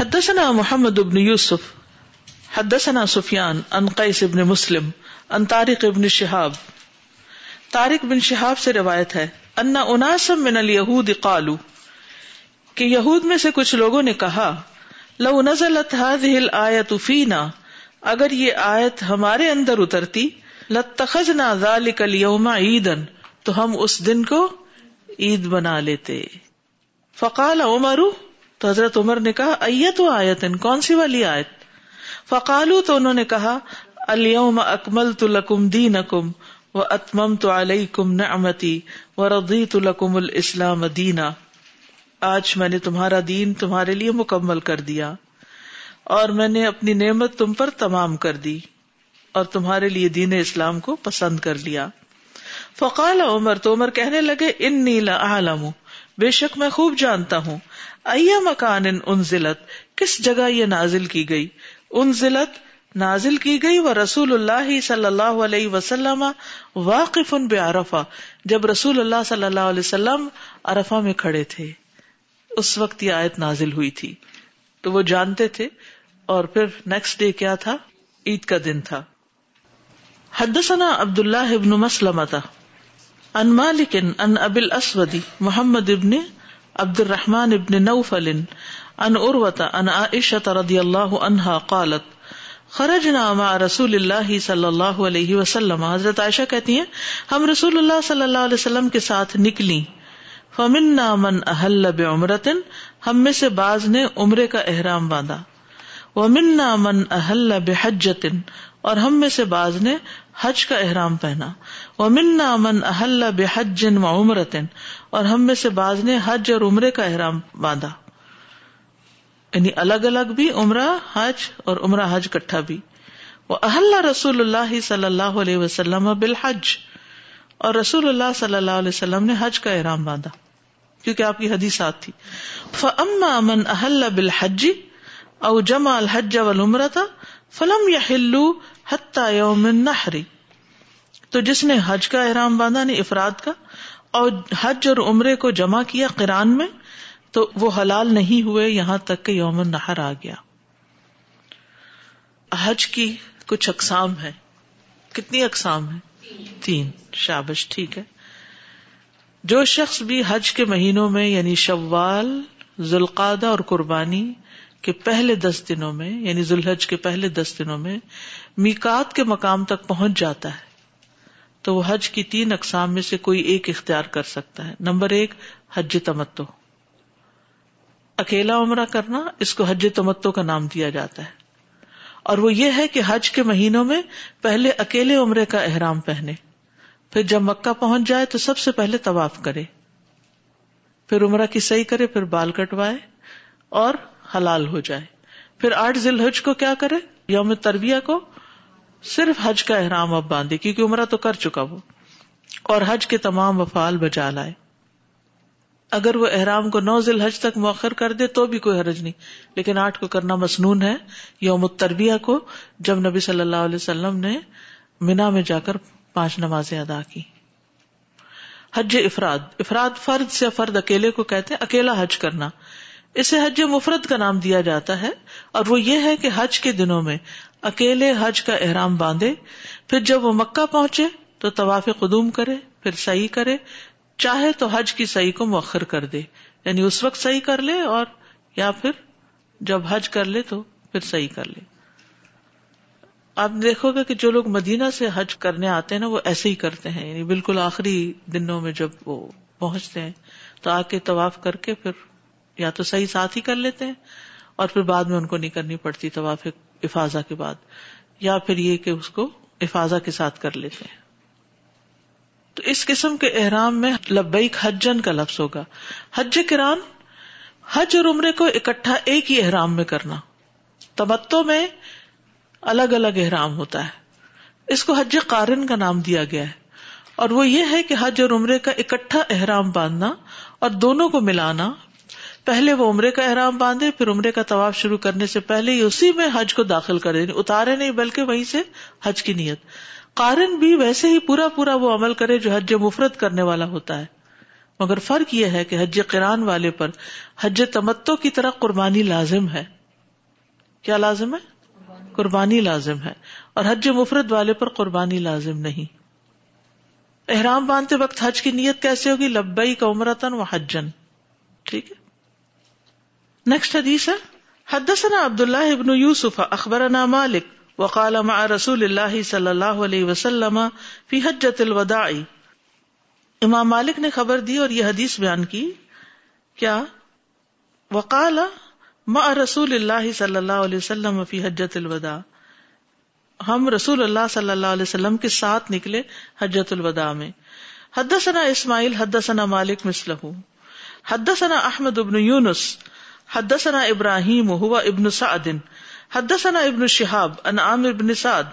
حدثنا محمد ابن یوسف، حدثنا سفیان ان قیس ابن مسلم ان طارق ابن شہاب۔ طارق بن شہاب سے روایت ہے، انا اناسم من الیہود قالو کہ یہود میں سے کچھ لوگوں نے کہا، لو نزلت هذه الآیت فینا، اگر یہ آیت ہمارے اندر اترتی لتخذنا ذلك اليوم عیدا، تو ہم اس دن کو عید بنا لیتے۔ فقال عمر تو حضرت عمر نے کہا ایت و آیت کون سی والی آیت؟ فقالو تو انہوں نے کہا اليوم اکملت لکم دینکم و اتمم تو علیکم نعمتی و رضیت لکم الاسلام دینا۔ آج میں نے تمہارا دین تمہارے لیے مکمل کر دیا اور میں نے اپنی نعمت تم پر تمام کر دی اور تمہارے لیے دین اسلام کو پسند کر لیا۔ فقال عمر، تو عمر کہنے لگے ان نیلا عالم بے شک میں خوب جانتا ہوں۔ ایا مکان ان ضلعت کس جگہ یہ نازل کی گئی؟ ان ضلعت نازل کی گئی وہ رسول اللہ صلی اللہ علیہ وسلم واقف ان بے جب رسول اللہ صلی اللہ علیہ وسلم ارفا میں کھڑے تھے۔ اس وقت یہ آیت نازل ہوئی تھی۔ تو وہ جانتے تھے۔ اور پھر نیکسٹ ڈے کیا تھا؟ عید کا دن تھا۔ حدثنا عبد اللہ ابن مسلمتا ان مالک ان ابل اسودی محمد ابن عبد الرحمن ابن نوفل ان اروتا ان عائشہ رضی اللہ عنہا قالت، خرجنا مع رسول اللہ صلی اللہ علیہ وسلم۔ حضرت عائشہ کہتی ہیں، ہم رسول اللہ صلی اللہ علیہ وسلم کے ساتھ نکلی فمنا من احل بعمرتن ہم میں سے بعض نے عمرے کا احرام باندھا۔ ومنا من احل بحجتن اور ہم میں سے بعض نے حج کا احرام پہنا۔ ومنا من احل بحج و عمرتن اور ہم میں سے بعض نے حج اور عمرے کا احرام باندھا۔ یعنی الگ الگ بھی عمرہ، حج اور عمرہ، حج کٹھا بھی۔ وہ احل رسول اللہ صلی اللہ علیہ وسلم بالحج، اور رسول اللہ صلی اللہ علیہ وسلم نے حج کا احرام باندھا۔ کیونکہ آپ کی حدیثات تھی۔ فما من احل بالحج، او جمع الحج والعمرہ تھا فلم یحلو حتی یوم النحر۔ تو جس نے حج کا احرام باندھا نہیں افراد کا، اور حج اور عمرے کو جمع کیا قرآن میں، تو وہ حلال نہیں ہوئے، یہاں تک کہ یوم نہر آ گیا۔ حج کی کچھ اقسام ہے کتنی اقسام ہے تین۔ شابش، ٹھیک ہے۔ جو شخص بھی حج کے مہینوں میں یعنی شوال ذوالقادہ اور قربانی کے پہلے دس دنوں میں یعنی ذوالحج کے پہلے دس دنوں میں میکات کے مقام تک پہنچ جاتا ہے۔ تو وہ حج کی تین اقسام میں سے کوئی ایک اختیار کر سکتا ہے۔ نمبر ایک، حج تمتو اکیلا عمرہ کرنا، اس کو حج تمتو کا نام دیا جاتا ہے۔ اور وہ یہ ہے کہ حج کے مہینوں میں پہلے اکیلے عمرے کا احرام پہنے۔ پھر جب مکہ پہنچ جائے تو سب سے پہلے طواف کرے۔ پھر عمرہ کی صحیح کرے، پھر بال کٹوائے۔ اور حلال ہو جائے۔ پھر آٹھ ذیل حج کو کیا کرے؟ یوم تربیہ کو صرف حج کا احرام اب باندھے، کیونکہ عمرہ تو کر چکا وہ۔ اور حج کے تمام وفال بجا لائے۔ اگر وہ احرام کو نو ذیل حج تک مؤخر کر دے تو بھی کوئی حرج نہیں۔ لیکن آٹھ کو کرنا مصنون ہے۔ یوم تربیہ کو جب نبی صلی اللہ علیہ وسلم نے مینا میں جا کر پانچ نمازیں ادا کی۔ حج افراد افراد فرد سے فرد اکیلے کو کہتے ہیں، اکیلا حج کرنا۔ اسے حج مفرد کا نام دیا جاتا ہے اور وہ یہ ہے کہ حج کے دنوں میں اکیلے حج کا احرام باندھے، پھر جب وہ مکہ پہنچے تو طواف قدوم کرے، پھر صحیح کرے، چاہے تو حج کی صحیح کو مؤخر کر دے یعنی اس وقت صحیح کر لے اور یا پھر جب حج کر لے تو پھر صحیح کر لے۔ آپ دیکھو گے کہ جو لوگ مدینہ سے حج کرنے آتے ہیں نا، وہ ایسے ہی کرتے ہیں یعنی بالکل آخری دنوں میں جب وہ پہنچتے ہیں تو آ کے طواف کر کے پھر یا تو صحیح ساتھ ہی کر لیتے ہیں اور پھر بعد میں ان کو نہیں کرنی پڑتی طواف افاظا کے بعد، یا پھر یہ کہ اس کو افاظا کے ساتھ کر لیتے ہیں۔ تو اس قسم کے احرام میں لبیک حجن کا لفظ ہوگا۔ حج کران حج اور عمرے کو اکٹھا ایک ہی احرام میں کرنا۔ تبتوں میں الگ الگ احرام ہوتا ہے۔ اس کو حج قارن کا نام دیا گیا ہے۔ اور وہ یہ ہے کہ حج اور عمرے کا اکٹھا احرام باندھنا اور دونوں کو ملانا پہلے وہ عمرے کا احرام باندھے، پھر عمرے کا طواف شروع کرنے سے پہلے ہی اسی میں حج کو داخل کرے یعنی اتارے نہیں بلکہ وہیں سے حج کی نیت۔ قارن بھی ویسے ہی پورا پورا وہ عمل کرے جو حج مفرت کرنے والا ہوتا ہے۔ مگر فرق یہ ہے کہ حج قرآن والے پر حج تمتو کی طرح قربانی لازم ہے۔ کیا لازم ہے؟ قربانی لازم ہے۔ اور حج مفرد والے پر قربانی لازم نہیں۔ احرام باندھتے وقت حج کی نیت کیسے ہوگی؟ لبئی کا عمرتن و حجن ٹھیک ہے؟ نیکسٹ حدیث ہے حدثنا عبد اللہ ابن یوسف اخبرنا مالک وقال مع رسول اللہ صلی اللہ علیہ وسلم فی حجت الوداع امام مالک نے خبر دی اور یہ حدیث بیان کی. کیا؟ وقال مع رسول اللہ صلی اللہ علیہ وسلم فی حجت الوداع ہم رسول اللہ صلی اللہ علیہ وسلم کے ساتھ نکلے حجت الوداع میں۔ حدثنا اسماعیل، حدثنا مالک مسلح حدثنا احمد ابن یونس حدثنا ابراہیم ہوا ابن سعد، حدثنا ابن شہاب ان عامر ابن سعد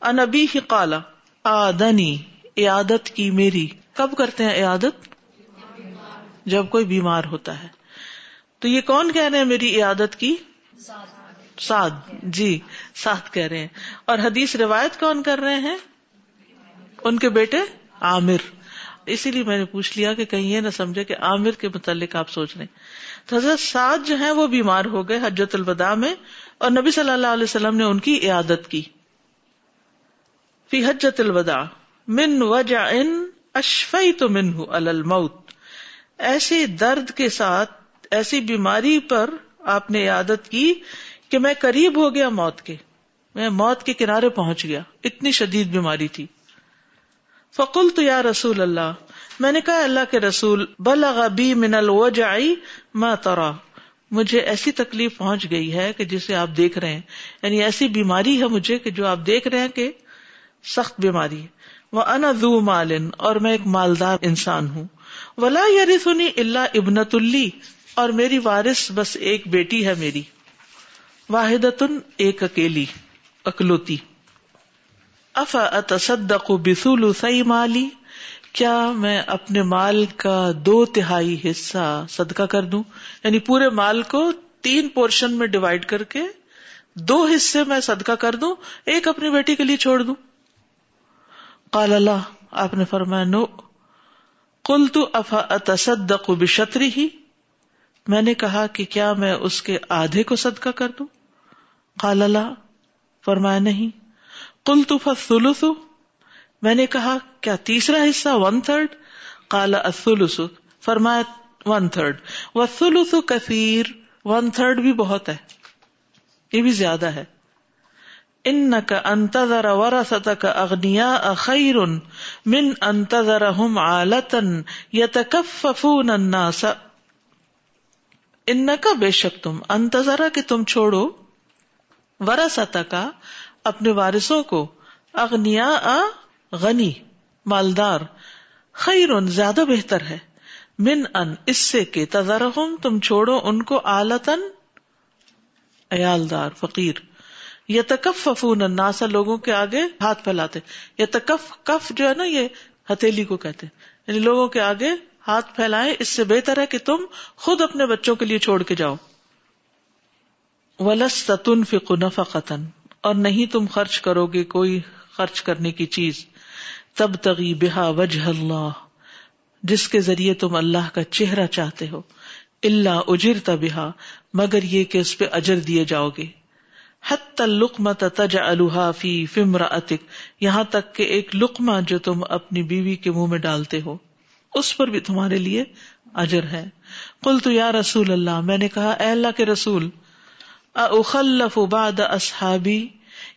ان ابی قال، آدنی، عیادت کی میری۔ کب کرتے ہیں عیادت؟ جب کوئی بیمار ہوتا ہے۔ تو یہ کون کہہ رہے ہیں میری عیادت کی؟ سعد۔ جی سعد کہہ رہے ہیں۔ اور حدیث روایت کون کر رہے ہیں؟ ان کے بیٹے عامر۔ اسی لیے میں نے پوچھ لیا کہ کہیں یہ نہ سمجھے کہ عامر کے متعلق آپ سوچ رہے تو حضرت سعد جو ہیں وہ بیمار ہو گئے حجت الوداع میں اور نبی صلی اللہ علیہ وسلم نے ان کی عیادت کی۔ فی حجت الوداع، من وجع ان تو من الموت۔ ایسی درد کے ساتھ، ایسی بیماری پر آپ نے عادت کی کہ میں قریب ہو گیا موت کے۔ میں موت کے کنارے پہنچ گیا۔ اتنی شدید بیماری تھی۔ فقل تو یا رسول اللہ، میں نے کہا، اللہ کے رسول، بلغ بی من الوجع ما ترا۔ مجھے ایسی تکلیف پہنچ گئی ہے کہ جسے آپ دیکھ رہے ہیں۔ یعنی ایسی بیماری ہے مجھے کہ جو آپ دیکھ رہے ہیں کہ سخت بیماری ہے۔ وہ انا دو مالن، اور میں ایک مالدار انسان ہوں۔ ولا یری سنی اللہ ابنت اللی، اور میری وارث بس ایک بیٹی ہے میری۔ واحد ایک اکیلی، اکلوتی۔ افا اتصدق بسول سی مالی؟ کیا میں اپنے مال کا دو تہائی حصہ صدقہ کر دوں؟ یعنی پورے مال کو تین پورشن میں ڈیوائڈ کر کے دو حصے میں صدقہ کر دوں، ایک اپنی بیٹی کے لیے چھوڑ دوں؟ قال اللہ، آپ نے فرمایا، نو کل تو افا اتصدق بشتری ہی میں نے کہا کہ کیا میں اس کے آدھے کو صدقہ کر دوں؟ قال اللہ، فرمایا، نہیں۔ کل تو فلوس میں نے کہا، کیا تیسرا حصہ ون تھرڈ کالا اصلس فرمایا ون تھرڈ وسلس کثیر ون تھرڈ بھی بہت ہے۔ یہ بھی زیادہ ہے۔ ان کا انتظر ورثت کا اغنیا خیر من انتظر ہم آلتن یا تکفون الناس. ان کا بے شک تم انتظرا کہ تم چھوڑو۔ ورثت کا اپنے وارثوں کو اغنیا غنی، مالدار خیر زیادہ بہتر ہے۔ من ان، اس سے کہ تذرہم، تم چھوڑو ان کو آلتن عیالدار، فقیر۔ یا تکف الناس، لوگوں کے آگے ہاتھ پھیلاتے۔ یا تکف کف جو ہے نا، یہ ہتھیلی کو کہتے یعنی لوگوں کے آگے ہاتھ پھیلائے اس سے بہتر ہے کہ تم خود اپنے بچوں کے لیے چھوڑ کے جاؤ۔ ولس تن فکن فقتن اور نہیں تم خرچ کرو گے کوئی خرچ کرنے کی چیز۔ تب تغی بحا وجہ اللہ۔ جس کے ذریعے تم اللہ کا چہرہ چاہتے ہو۔ اللہ اجر تبہا مگر یہ کہ اس پہ اجر دیے جاؤ گے۔ حت لکمت تج الحا فی فمر اتک یہاں تک کہ ایک لکما جو تم اپنی بیوی کے منہ میں ڈالتے ہو۔ اس پر بھی تمہارے لیے اجر ہے۔ کل تو یا رسول اللہ، میں نے کہا، اے اللہ کے رسول اخلف بعد اصحابی،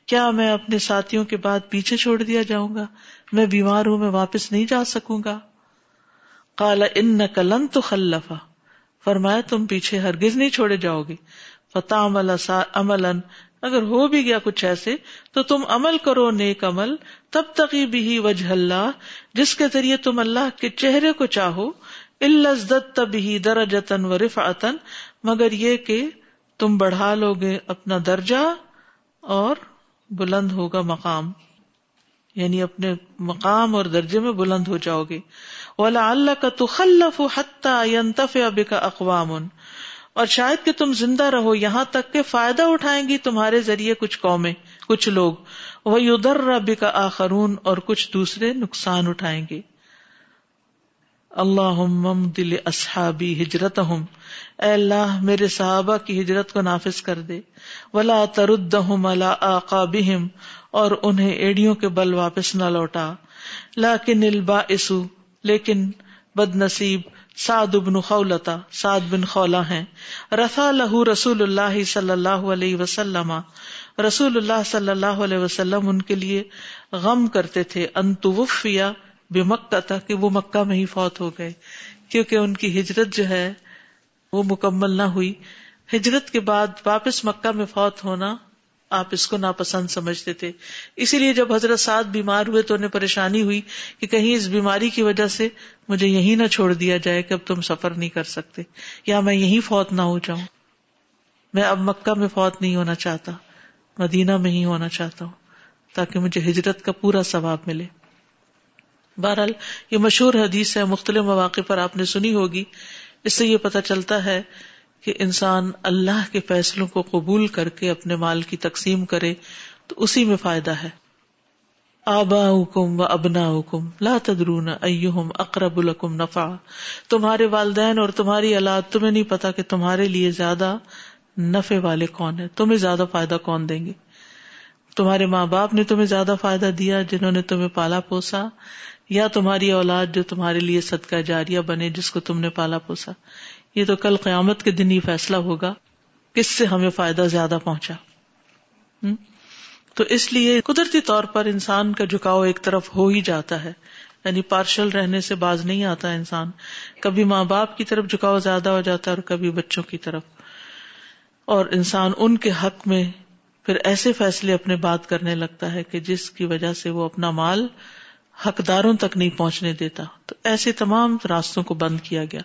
کیا میں اپنے ساتھیوں کے بعد پیچھے چھوڑ دیا جاؤں گا؟ میں بیمار ہوں، میں واپس نہیں جا سکوں گا۔ کالا ان کلن تو خلفا فرمایا، تم پیچھے ہرگز نہیں چھوڑے جاؤ گے۔ فتح عمل عمل اگر ہو بھی گیا کچھ ایسے، تو تم عمل کرو، نیک عمل۔ تب تقی بھی وجہ اللہ، جس کے ذریعے تم اللہ کے چہرے کو چاہو۔ الزد تبھی درجتن و رفعتن مگر یہ کہ تم بڑھا لو گے اپنا درجہ اور بلند ہوگا مقام۔ یعنی اپنے مقام اور درجے میں بلند ہو جاؤ گے۔ ولا اللہ کا تو خلف حتف اب کا اقوام اور شاید کہ تم زندہ رہو یہاں تک کہ فائدہ اٹھائیں گی تمہارے ذریعے کچھ قومیں، کچھ لوگ۔ وہ ادر رب کا آخرون اور کچھ دوسرے نقصان اٹھائیں گے۔ اللہ دل اصحابی ہجرت ہوں اے اللہ، میرے صحابہ کی ہجرت کو نافذ کر دے۔ ولا ترد آقا بہم اور انہیں ایڑیوں کے بل واپس نہ لوٹا۔ لاکن البا لیکن بد نصیب سعد بن خولتا سعد بن خولا ہیں۔ رفا لہو رسول اللہ صلی اللہ علیہ وسلم۔ رسول اللہ صلی اللہ علیہ وسلم ان کے لیے غم کرتے تھے۔ انتوفیا بے مکہ تھا کہ وہ مکہ میں ہی فوت ہو گئے۔ کیونکہ ان کی ہجرت جو ہے، وہ مکمل نہ ہوئی۔ ہجرت کے بعد واپس مکہ میں فوت ہونا آپ اس کو ناپسند سمجھتے تھے۔ اسی لیے جب حضرت سعد بیمار ہوئے تو انہیں پریشانی ہوئی کہ کہیں اس بیماری کی وجہ سے مجھے یہی نہ چھوڑ دیا جائے کہ اب تم سفر نہیں کر سکتے، یا میں یہی فوت نہ ہو جاؤں۔ میں اب مکہ میں فوت نہیں ہونا چاہتا، مدینہ میں ہی ہونا چاہتا ہوں، تاکہ مجھے ہجرت کا پورا ثواب ملے۔ بہرحال یہ مشہور حدیث ہے، مختلف مواقع پر آپ نے سنی ہوگی۔ اس سے یہ پتا چلتا ہے کہ انسان اللہ کے فیصلوں کو قبول کر کے اپنے مال کی تقسیم کرے تو اسی میں فائدہ ہے۔ آبا حکم و ابنا حکم لا تدرون ایہم اقرب الکم نفع۔ تمہارے والدین اور تمہاری اولاد، تمہیں نہیں پتا کہ تمہارے لیے زیادہ نفع والے کون ہیں، تمہیں زیادہ فائدہ کون دیں گے۔ تمہارے ماں باپ نے تمہیں زیادہ فائدہ دیا، جنہوں نے تمہیں پالا پوسا۔ یا تمہاری اولاد جو تمہارے لیے صدقہ جاریہ بنے جس کو تم نے پالا پوسا۔ یہ تو کل قیامت کے دن ہی فیصلہ ہوگا کس سے ہمیں فائدہ زیادہ پہنچا۔ تو اس لیے قدرتی طور پر انسان کا جھکاؤ ایک طرف ہو ہی جاتا ہے۔ یعنی پارشل رہنے سے باز نہیں آتا انسان۔ کبھی ماں باپ کی طرف جھکاؤ زیادہ ہو جاتا ہے اور کبھی بچوں کی طرف۔ اور انسان ان کے حق میں پھر ایسے فیصلے اپنے بات کرنے لگتا ہے کہ جس کی وجہ سے وہ اپنا مال حقداروں تک نہیں پہنچنے دیتا۔ تو ایسے تمام راستوں کو بند کیا گیا۔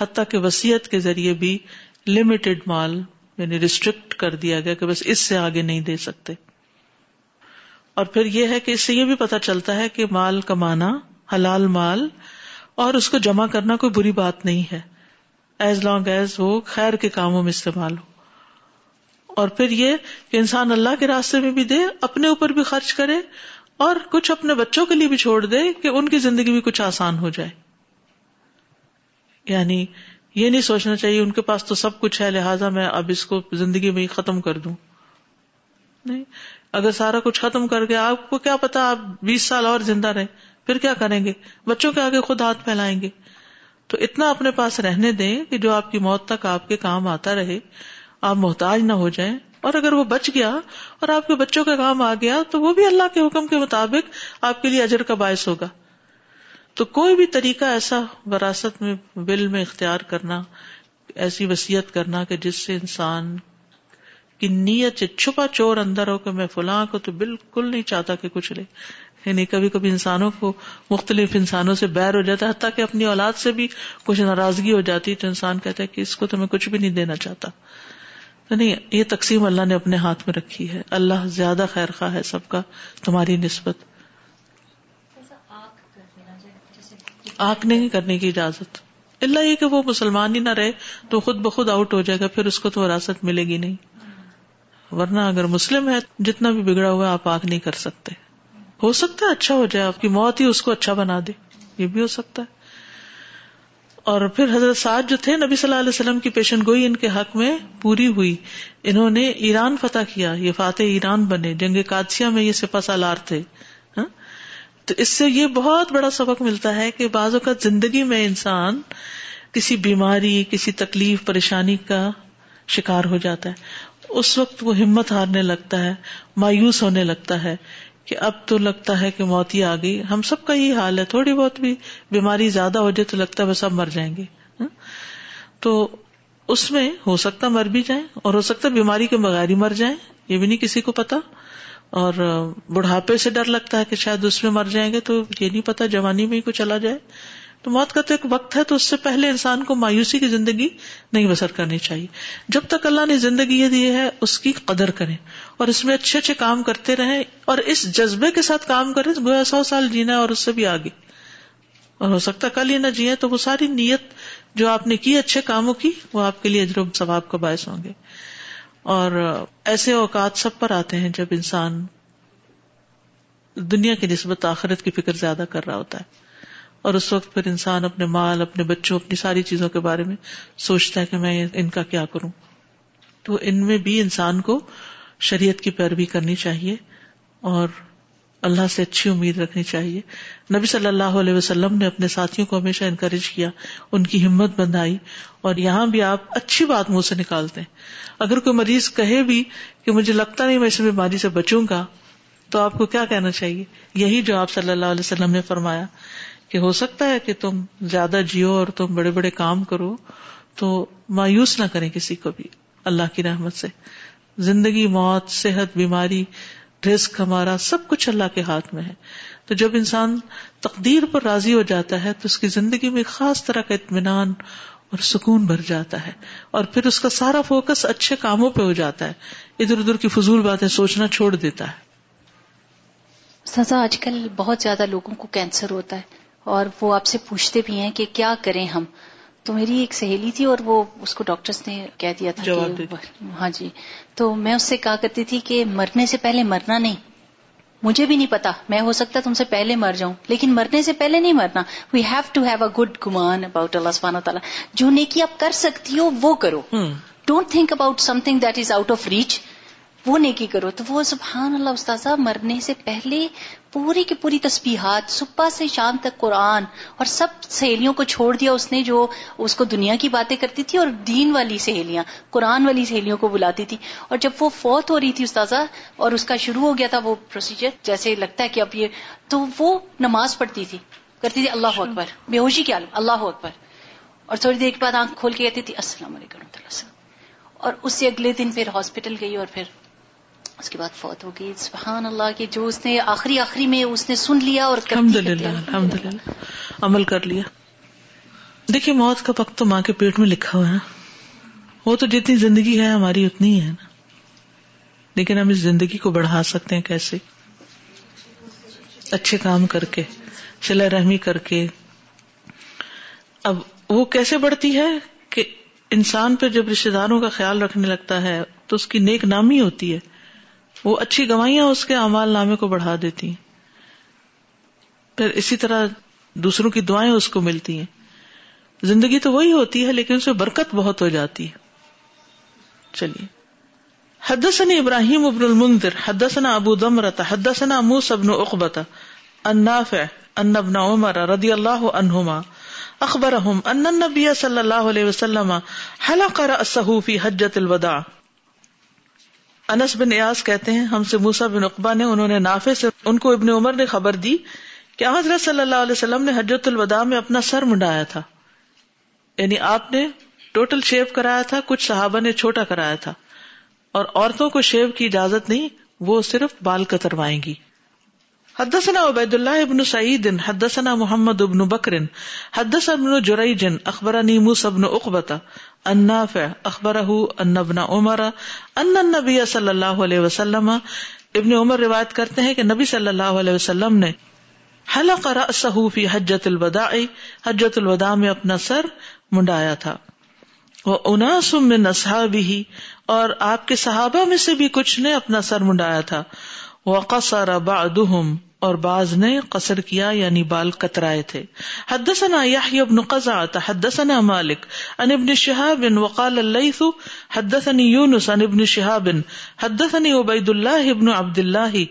حتیٰ کہ وسیعت کے ذریعے بھی لمیٹڈ مال یعنی ریسٹرکٹ کر دیا گیا کہ بس اس سے آگے نہیں دے سکتے۔ اور پھر یہ ہے کہ اس سے یہ بھی پتا چلتا ہے کہ مال کمانا حلال مال اور اس کو جمع کرنا کوئی بری بات نہیں ہے۔ ایز لانگ ایز وہ خیر کے کاموں میں استعمال ہو۔ اور پھر یہ کہ انسان اللہ کے راستے میں بھی دے، اپنے اوپر بھی خرچ کرے اور کچھ اپنے بچوں کے لیے بھی چھوڑ دے کہ ان کی زندگی بھی کچھ آسان ہو جائے۔ یعنی یہ نہیں سوچنا چاہیے ان کے پاس تو سب کچھ ہے، لہٰذا میں اب اس کو زندگی میں ہی ختم کر دوں۔ نہیں، اگر سارا کچھ ختم کر کے آپ کو کیا پتا، آپ بیس سال اور زندہ رہے پھر کیا کریں گے؟ بچوں کے آگے خود ہاتھ پھیلائیں گے۔ تو اتنا اپنے پاس رہنے دیں کہ جو آپ کی موت تک آپ کے کام آتا رہے، آپ محتاج نہ ہو جائیں۔ اور اگر وہ بچ گیا اور آپ کے بچوں کا کام آ گیا تو وہ بھی اللہ کے حکم کے مطابق آپ کے لیے اجر کا باعث ہوگا۔ تو کوئی بھی طریقہ ایسا وراثت میں بل میں اختیار کرنا، ایسی وسیعت کرنا کہ جس سے انسان کی نیت سے چھپا چور اندر ہو کہ میں فلاں کو تو بالکل نہیں چاہتا کہ کچھ لے۔ یعنی کبھی کبھی انسانوں کو مختلف انسانوں سے بیر ہو جاتا ہے، حتیٰ کہ اپنی اولاد سے بھی کچھ ناراضگی ہو جاتی تو انسان کہتا ہے کہ اس کو تو میں کچھ بھی نہیں دینا چاہتا۔ نہیں یہ تقسیم اللہ نے اپنے ہاتھ میں رکھی ہے۔ اللہ زیادہ خیر خواہ ہے سب کا تمہاری نسبت۔ آنکھ نہیں کرنے کی اجازت۔ اللہ یہ کہ وہ مسلمان ہی نہ رہے تو خود بخود آؤٹ ہو جائے گا پھر اس کو تو وراثت ملے گی نہیں۔ ورنہ اگر مسلم ہے جتنا بھی بگڑا ہوا آپ آنکھ نہیں کر سکتے۔ ہو سکتا ہے اچھا ہو جائے آپ کی موت ہی اس کو اچھا بنا دے۔ یہ بھی ہو سکتا ہے۔ اور پھر حضرت سعد جو تھے نبی صلی اللہ علیہ وسلم کی پیشن گوئی ان کے حق میں پوری ہوئی۔ انہوں نے ایران فتح کیا، یہ فاتح ایران بنے، جنگ کادسیہ میں یہ سپا سالار تھے۔ ہاں؟ تو اس سے یہ بہت بڑا سبق ملتا ہے کہ بعض اوقات زندگی میں انسان کسی بیماری، کسی تکلیف، پریشانی کا شکار ہو جاتا ہے۔ اس وقت وہ ہمت ہارنے لگتا ہے، مایوس ہونے لگتا ہے۔ کہ اب تو لگتا ہے کہ موت ہی آ گئی۔ ہم سب کا یہ حال ہے۔ تھوڑی بہت بھی بیماری زیادہ ہو جائے تو لگتا ہے بس اب مر جائیں گے۔ ہاں؟ تو اس میں ہو سکتا مر بھی جائیں اور ہو سکتا بیماری کے بغیر ہی مر جائیں، یہ بھی نہیں کسی کو پتا۔ اور بڑھاپے سے ڈر لگتا ہے کہ شاید اس میں مر جائیں گے تو یہ نہیں پتا جوانی میں ہی کو چلا جائے۔ تو موت کا تو ایک وقت ہے تو اس سے پہلے انسان کو مایوسی کی زندگی نہیں بسر کرنی چاہیے۔ جب تک اللہ نے زندگی یہ دی ہے، اس کی قدر کریں اور اس میں اچھے اچھے کام کرتے رہیں اور اس جذبے کے ساتھ کام کریں، گویا سو سال جینا اور اس سے بھی آگے۔ اور ہو سکتا کل ہی نہ جیے تو وہ ساری نیت جو آپ نے کی، اچھے کاموں کی، وہ آپ کے لیے اجرب ثواب کا باعث ہوں گے۔ اور ایسے اوقات سب پر آتے ہیں جب انسان دنیا کی نسبت آخرت کی فکر زیادہ کر رہا ہوتا ہے۔ اور اس وقت پھر انسان اپنے مال، اپنے بچوں، اپنی ساری چیزوں کے بارے میں سوچتا ہے کہ میں ان کا کیا کروں۔ تو ان میں بھی انسان کو شریعت کی پیروی کرنی چاہیے اور اللہ سے اچھی امید رکھنی چاہیے۔ نبی صلی اللہ علیہ وسلم نے اپنے ساتھیوں کو ہمیشہ انکریج کیا، ان کی ہمت بندھائی اور یہاں بھی آپ اچھی بات منہ سے نکالتے ہیں۔ اگر کوئی مریض کہے بھی کہ مجھے لگتا نہیں میں اس بیماری سے بچوں گا، تو آپ کو کیا کہنا چاہیے؟ یہی جو آپ صلی اللہ علیہ وسلم نے فرمایا۔ کہ ہو سکتا ہے کہ تم زیادہ جیو اور تم بڑے بڑے کام کرو، تو مایوس نہ کریں کسی کو بھی، اللہ کی رحمت سے۔ زندگی، موت، صحت، بیماری رسک ہمارا سب کچھ اللہ کے ہاتھ میں ہے۔ تو جب انسان تقدیر پر راضی ہو جاتا ہے، تو اس کی زندگی میں خاص طرح کا اطمینان اور سکون بھر جاتا ہے۔ اور پھر اس کا سارا فوکس اچھے کاموں پہ ہو جاتا ہے۔ ادھر ادھر کی فضول باتیں سوچنا چھوڑ دیتا ہے۔ سزا آج کل بہت زیادہ لوگوں کو کینسر ہوتا ہے۔ اور وہ آپ سے پوچھتے بھی ہیں کہ کیا کریں ہم۔ تو میری ایک سہیلی تھی اور وہ اس کو ڈاکٹرز نے کہہ دیا تھا ہاں جی۔ تو میں اس سے کہا کرتی تھی کہ مرنے سے پہلے مرنا نہیں۔ مجھے بھی نہیں پتا میں ہو سکتا تم سے پہلے مر جاؤں لیکن مرنے سے پہلے نہیں مرنا۔ We have to have a good گمان اباؤٹ اللہ سبحانہ تعالیٰ جو نیکی آپ کر سکتی ہو وہ کرو۔ Don't think about something that is out of reach وہ نیکی کرو تو وہ سبحان اللہ استاذہ مرنے سے پہلے پوری کی پوری تسبیحات صبح سے شام تک قرآن اور سب سہیلیوں کو چھوڑ دیا اس نے جو اس کو دنیا کی باتیں کرتی تھی اور دین والی سہیلیاں قرآن والی سہیلیوں کو بلاتی تھی۔ اور جب وہ فوت ہو رہی تھی استاذہ اور اس کا شروع ہو گیا تھا وہ پروسیجر جیسے لگتا ہے کہ اب یہ تو وہ نماز پڑھتی تھی کرتی تھی اللہ اکبر بے ہوشی کیا اللہ اکبر۔ اور تھوڑی دیر کے بعد آنکھ کھول کے کہتی تھی السلام علیکم اور اس سے اگلے دن پھر ہاسپٹل گئی اور پھر اس کے بعد فوت ہو گئی۔ سبحان اللہ کہ جو اس نے آخری آخری میں اس نے سن لیا اور الحمد للہ الحمد للہ عمل کر لیا۔ دیکھیے موت کا وقت تو ماں کے پیٹ میں لکھا ہوا ہے۔ وہ تو جتنی زندگی ہے ہماری اتنی ہے نا۔ لیکن ہم اس زندگی کو بڑھا سکتے ہیں کیسے؟ اچھے کام کر کے سلا رحمی کر کے۔ اب وہ کیسے بڑھتی ہے کہ انسان پہ جب رشتے داروں کا خیال رکھنے لگتا ہے تو اس کی نیک نامی ہوتی ہے۔ وہ اچھی گوائیاں اس کے امال نامے کو بڑھا دیتی ہیں۔ پھر اسی طرح دوسروں کی دعائیں اس کو ملتی ہیں۔ زندگی تو وہی ہوتی ہے، لیکن اسے برکت بہت ہو جاتی ہے۔ چلیے۔ حدثنا ابراہیم ابن المنذر، حدثنا ابو دمرت حدثنا موس ابن اقبت النافع ان ابن عمر رضی اللہ عنہما اخبرهم ان النبی صلی اللہ علیہ وسلم حلق رأسه فی حجت الوداع۔ انس بن ایاس کہتے ہیں، ہم سے موسا بن اقبا نے، انہوں نے نافع سے ان کو ابن عمر نے خبر دی کہ حضرت صلی اللہ علیہ وسلم نے حجرت الوداع میں اپنا سر منڈایا تھا۔ یعنی آپ نے ٹوٹل شیو کرایا تھا، کچھ صحابہ نے چھوٹا کرایا تھا۔ اور عورتوں کو شیو کی اجازت نہیں، وہ صرف بال کتروائیں گی۔ حدثنا عبید اللہ ابن سعید، حدثنا محمد ابن بکر حدث ابن جریج، اخبرنی موسى ابن عقبہ النافع اخبرہ ان ابن عمر، ان النبی صلی اللہ علیہ وسلم، ابن عمر روایت کرتے ہیں کہ نبی صلی اللہ علیہ وسلم نے حلق رأسه فی حجت الوداع حجت الوداع میں اپنا سر منڈایا تھا۔ وہ اناس من اصحابہ، اور آپ کے صحابہ میں سے بھی کچھ نے اپنا سر منڈایا تھا۔ وقصر بعضهم اور بعض نے قصر کیا یعنی بال کترائے تھے۔ حدثنا يحيى بن قزعة، حدثنا مالك عن ابن شهاب وقال الليث حدثني يونس عن ابن شهاب حدثني عبيد الله بن عبد الله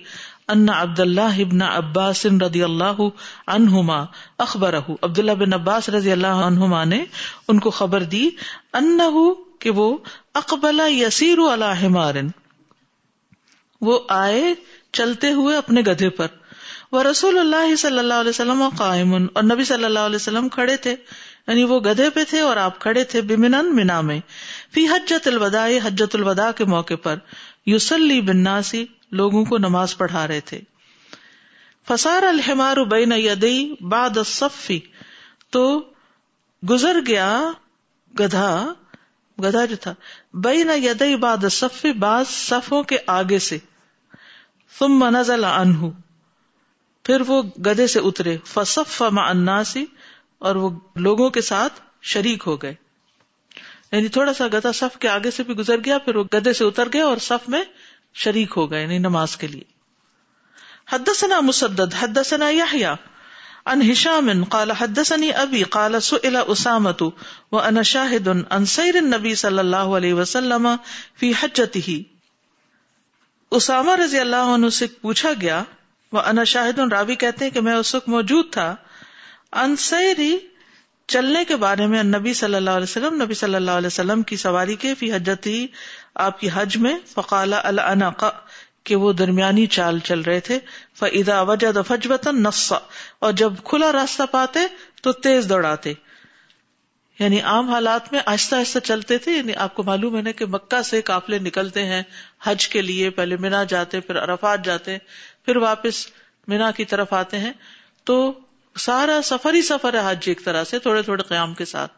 ان عبد الله بن عباس رضی اللہ عنہما اخبره عبد الله بن عباس رضی اللہ عنہما نے ان کو خبر دی انه کہ وہ اقبل يسير على حمار، وہ آئے چلتے ہوئے اپنے گدھے پر۔ وہ رسول اللہ صلی اللہ علیہ وسلم قائم اور نبی صلی اللہ علیہ وسلم کھڑے تھے یعنی وہ گدھے پہ تھے اور آپ کھڑے تھے بمنن منا میں۔ فی حجت الوداع حجت الوداع کے موقع پر یوسلی بن ناسی لوگوں کو نماز پڑھا رہے تھے۔ فسار الحمار بین یدئی بعد الصفی تو گزر گیا گدھا گدھا جو تھا، بین یدئی بعد الصفی بعض صفوں کے آگے سے۔ ثم نزل عنہ۔ پھر وہ گدے سے اترے۔ فصف مع اور وہ لوگوں کے ساتھ شریک ہو گئے۔ یعنی تھوڑا سا گدا صف کے آگے سے بھی گزر گیا، پھر وہ گدے سے اتر گیا اور صف میں شریک ہو گئے یعنی نماز کے لیے۔ حدثنا مسدد، حدثنا یحییٰ ان ہشام قال حدثني ابي قال سئل اسامه وانا شاهد ان سير النبي صلى الله عليه وسلم في حجته اسامہ رضی اللہ عنہ سے پوچھا گیا وہ انا شاہد راوی کہتے ہیں کہ میں اس وقت موجود تھا ان سیری چلنے کے بارے میں نبی صلی اللہ علیہ وسلم، نبی صلی اللہ علیہ وسلم کی سواری کے فی حجت ہی آپ کی حج میں، فقال العنق کہ وہ درمیانی چال چل رہے تھے فدا وجد فجوتن نسا اور جب کھلا راستہ پاتے تو تیز دوڑاتے۔ یعنی عام حالات میں آہستہ آہستہ چلتے تھے یعنی آپ کو معلوم ہے نا کہ مکہ سے قافلے نکلتے ہیں، حج کے لیے پہلے مینا جاتے، پھر عرفات جاتے۔ پھر واپس مینا کی طرف آتے ہیں۔ تو سارا سفر ہی سفر ہے حج ایک طرح سے، تھوڑے تھوڑے قیام کے ساتھ۔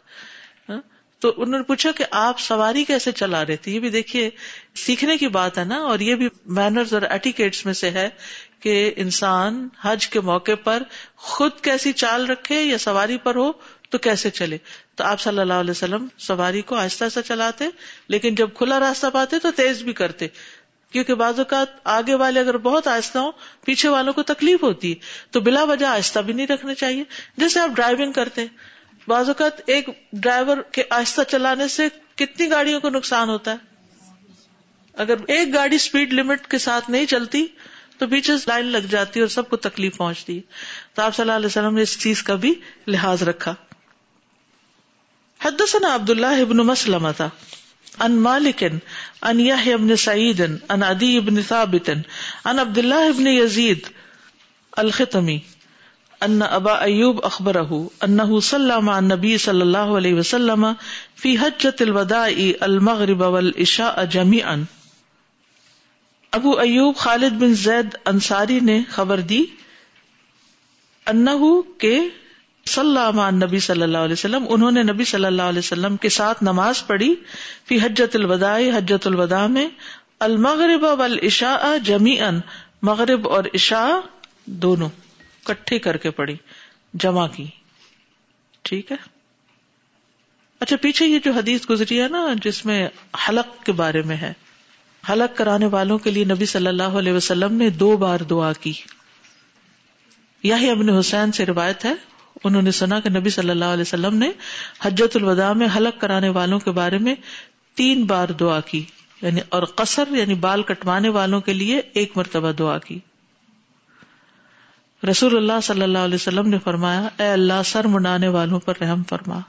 ہاں؟ تو انہوں نے پوچھا کہ آپ سواری کیسے چلا رہے تھے؟ یہ بھی دیکھیے، سیکھنے کی بات ہے نا، اور یہ بھی مینرز اور ایٹیکیٹس میں سے ہے کہ انسان حج کے موقع پر خود کیسی چال رکھے یا سواری پر ہو تو کیسے چلے۔ تو آپ صلی اللہ علیہ وسلم سواری کو آہستہ آہستہ چلاتے، لیکن جب کھلا راستہ پاتے تو تیز بھی کرتے۔ کیونکہ بعض اوقات آگے والے اگر بہت آہستہ ہوں، پیچھے والوں کو تکلیف ہوتی ہے تو بلا وجہ آہستہ بھی نہیں رکھنا چاہیے۔ جیسے آپ ڈرائیونگ کرتے ہیں، بعض اوقات ایک ڈرائیور کے آہستہ چلانے سے کتنی گاڑیوں کو نقصان ہوتا ہے؟ اگر ایک گاڑی اسپیڈ لمٹ کے ساتھ نہیں چلتی، تو پیچھے لائن لگ جاتی اور سب کو تکلیف پہنچتی۔ ہے تو آپ صلی اللہ علیہ وسلم نے اس چیز کا بھی لحاظ رکھا۔ حدثنا عبد اللہ ابن مسلم تھا۔ ان مالک ان یحیی ابن سعید ان عدی ابن ثابت ان عبد اللہ ابن یزید الختمی، ان ابا ایوب اخبرہ انه صلى مع النبي صلی اللہ علیہ وسلم فی حجۃ الوداع المغرب والعشاء جميعا ابو ایوب خالد بن زید انصاری نے خبر دی انہو کے صلی اللہ نبی صلی اللہ علیہ وسلم، انہوں نے نبی صلی اللہ علیہ وسلم کے ساتھ نماز پڑھی فی حجت الوداع حجت الوداع میں، المغرب والعشاء جمیعا، مغرب اور عشاء دونوں کٹھے کر کے پڑھی، جمع کی۔ ٹھیک ہے؟ اچھا پیچھے یہ جو حدیث گزری ہے نا، جس میں حلق کے بارے میں ہے۔ حلق کرانے والوں کے لیے نبی صلی اللہ علیہ وسلم نے دو بار دعا کی۔ یہی ابن حسین سے روایت ہے انہوں نے سنا کہ نبی صلی اللہ علیہ وسلم نے حجت الوداع میں حلق کرانے والوں کے بارے میں تین بار دعا کی یعنی اور قصر یعنی بال کٹوانے والوں کے لیے ایک مرتبہ دعا کی۔ رسول اللہ صلی اللہ علیہ وسلم نے فرمایا، اے اللہ، سر منڈانے والوں پر رحم فرما۔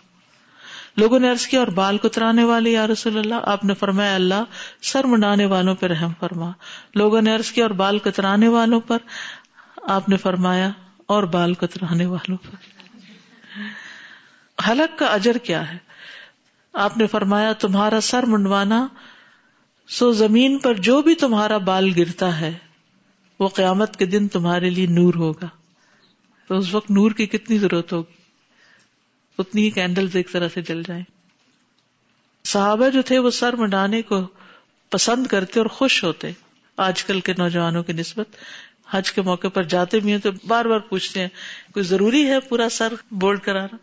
لوگوں نے عرض کیا، اور بال کترانے والے، یا رسول اللہ، آپ نے فرمایا اللہ، سر منڈانے والوں پہ رحم فرما۔ لوگوں نے عرض کیا، اور بال کترانے والوں پر، آپ نے فرمایا، اور بال کترانے والوں پر۔ حلق کا اجر کیا ہے؟ آپ نے فرمایا، تمہارا سر منڈوانا، سو زمین پر جو بھی تمہارا بال گرتا ہے، وہ قیامت کے دن تمہارے لیے نور ہوگا۔ تو اس وقت نور کی کتنی ضرورت ہوگی؟ اتنی ہی کینڈل ایک طرح سے جل جائیں۔ صحابہ جو تھے، وہ سر منڈانے کو پسند کرتے اور خوش ہوتے۔ آج کل کے نوجوانوں کی نسبت، حج کے موقع پر جاتے بھی ہیں تو بار بار پوچھتے ہیں، کوئی ضروری ہے پورا سر بولڈ کرانا؟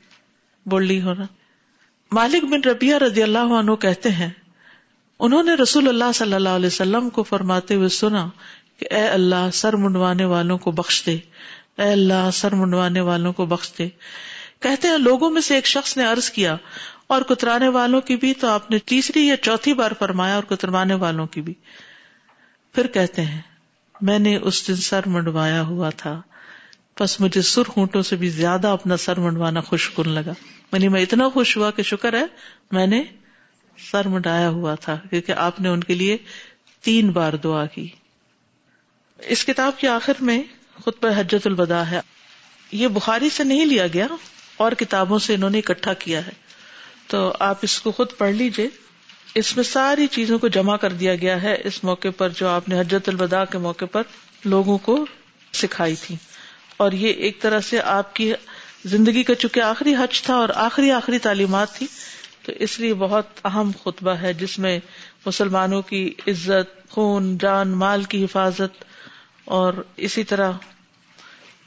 بولڈی ہونا مالک بن ربیہ رضی اللہ عنہ کہتے ہیں، انہوں نے رسول اللہ صلی اللہ علیہ وسلم کو فرماتے ہوئے سنا کہ اے اللہ سر منڈوانے والوں کو بخش دے۔ اے اللہ سر منڈوانے والوں کو بخش دے۔ کہتے ہیں، لوگوں میں سے ایک شخص نے عرض کیا، اور کترانے والوں کی بھی تو آپ نے تیسری یا چوتھی بار فرمایا، اور کتروانے والوں کی بھی۔ پھر کہتے ہیں، میں نے اس دن سر منڈوایا ہوا تھا۔ بس مجھے سر ہونٹوں سے بھی زیادہ اپنا سر منڈوانا خوش کن لگا۔ منی میں اتنا خوش ہوا کہ شکر ہے، میں نے سر منڈایا ہوا تھا، کیونکہ آپ نے ان کے لیے تین بار دعا کی۔ اس کتاب کے آخر میں خود پر حجت الوداع ہے۔ یہ بخاری سے نہیں لیا گیا، اور کتابوں سے انہوں نے اکٹھا کیا ہے۔ تو آپ اس کو خود پڑھ لیجیے۔ اس میں ساری چیزوں کو جمع کر دیا گیا ہے۔ اس موقع پر جو آپ نے حجت الوداع کے موقع پر لوگوں کو سکھائی تھی۔ اور یہ ایک طرح سے آپ کی زندگی کا چونکہ آخری حج تھا اور آخری آخری تعلیمات تھی، تو اس لیے بہت اہم خطبہ ہے جس میں مسلمانوں کی عزت، خون، جان، مال کی حفاظت اور اسی طرح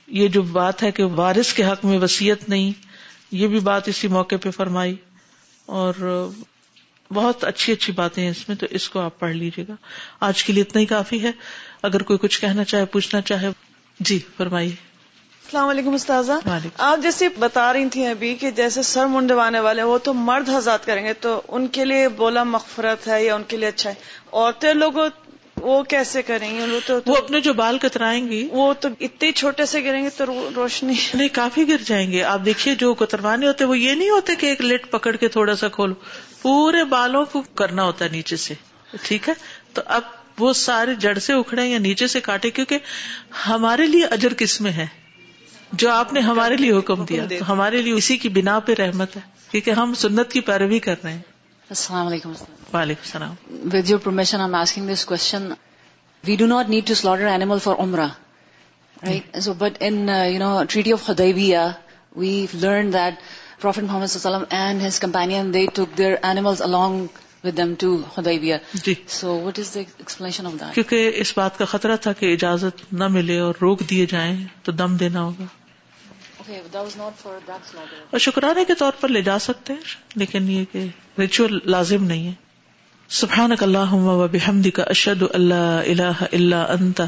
یہ جو بات ہے کہ وارث کے حق میں وسیعت نہیں، یہ بھی بات اسی موقع پہ فرمائی اور بہت اچھی اچھی باتیں ہیں اس میں، تو اس کو آپ پڑھ لیجیے گا۔ آج کے لیے اتنا ہی کافی ہے۔ اگر کوئی کچھ کہنا چاہے، پوچھنا چاہے جی فرمائیے۔ السلام علیکم استاذہ۔ آپ جیسے بتا رہی تھیں ابھی کہ جیسے سر منڈوانے والے وہ تو مرد حضرات کریں گے تو ان کے لیے بولا مغفرت ہے یا ان کے لیے اچھا ہے؟ عورتیں لوگ وہ کیسے کریں گے وہ تو وہ اپنے جو بال کترائیں گی وہ تو اتنے چھوٹے سے گریں گے تو روشنی نہیں کافی گر جائیں گے۔ آپ دیکھیے جو کتروانے ہوتے وہ یہ نہیں ہوتے کہ ایک لٹ پکڑ کے تھوڑا سا کھولو۔ پورے بالوں کو کرنا ہوتا ہے نیچے سے ٹھیک ہے؟ تو اب وہ سارے جڑ سے اکھڑے یا نیچے سے کاٹے کیونکہ ہمارے لیے اجر کس میں ہے؟ جو آپ نے ہمارے لیے حکم دیا تو ہمارے لیے اسی کی بنا پہ رحمت ہے کیونکہ ہم سنت کی پیروی کر رہے ہیں۔ السلام علیکم۔ وعلیکم السلام۔ With your permission I asking this question we do not need to slaughter animal for Umrah so but in you know treaty of Hudaybiyah we learn that prophet Muhammad صلی اللہ علیہ وسلم and his companion they took their animals along with them to Hudaybiyah. جی۔ So what is the explanation of that? کیونکہ اس بات کا خطرہ تھا کہ اجازت نہ ملے اور روک دیے جائیں تو دم دینا ہوگا۔ اور شکرانے کے طور پر لے جا سکتے ہیں لیکن یہ کہ ریچول لازم نہیں ہے۔ سبحان اللہ و بحمد کا اشد اللہ اللہ اللہ انت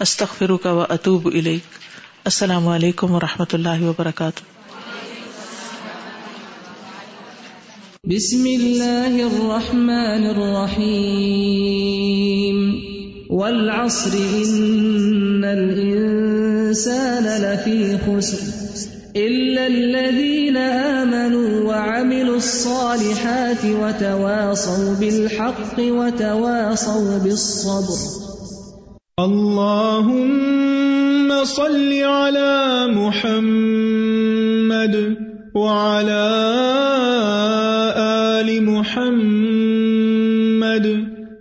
استخر کا و اطوب السلام علیکم و رحمۃ اللہ وبرکاتہ۔ بسم الله الرحمن الرحيم والعصر إن الإنسان لفي خسر۔ إلا الذين آمنوا وعملوا الصالحات وتواصوا بالحق وتواصوا بالصبر اللهم صل على محمد وعلى آل محمد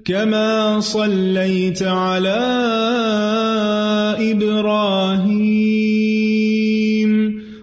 كما صليت على إبراهيم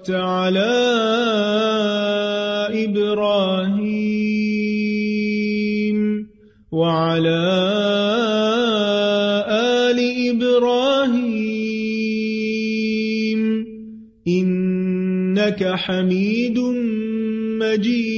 باركت على إبراهيم وعلى آل إبراهيم إنك حميد مجيد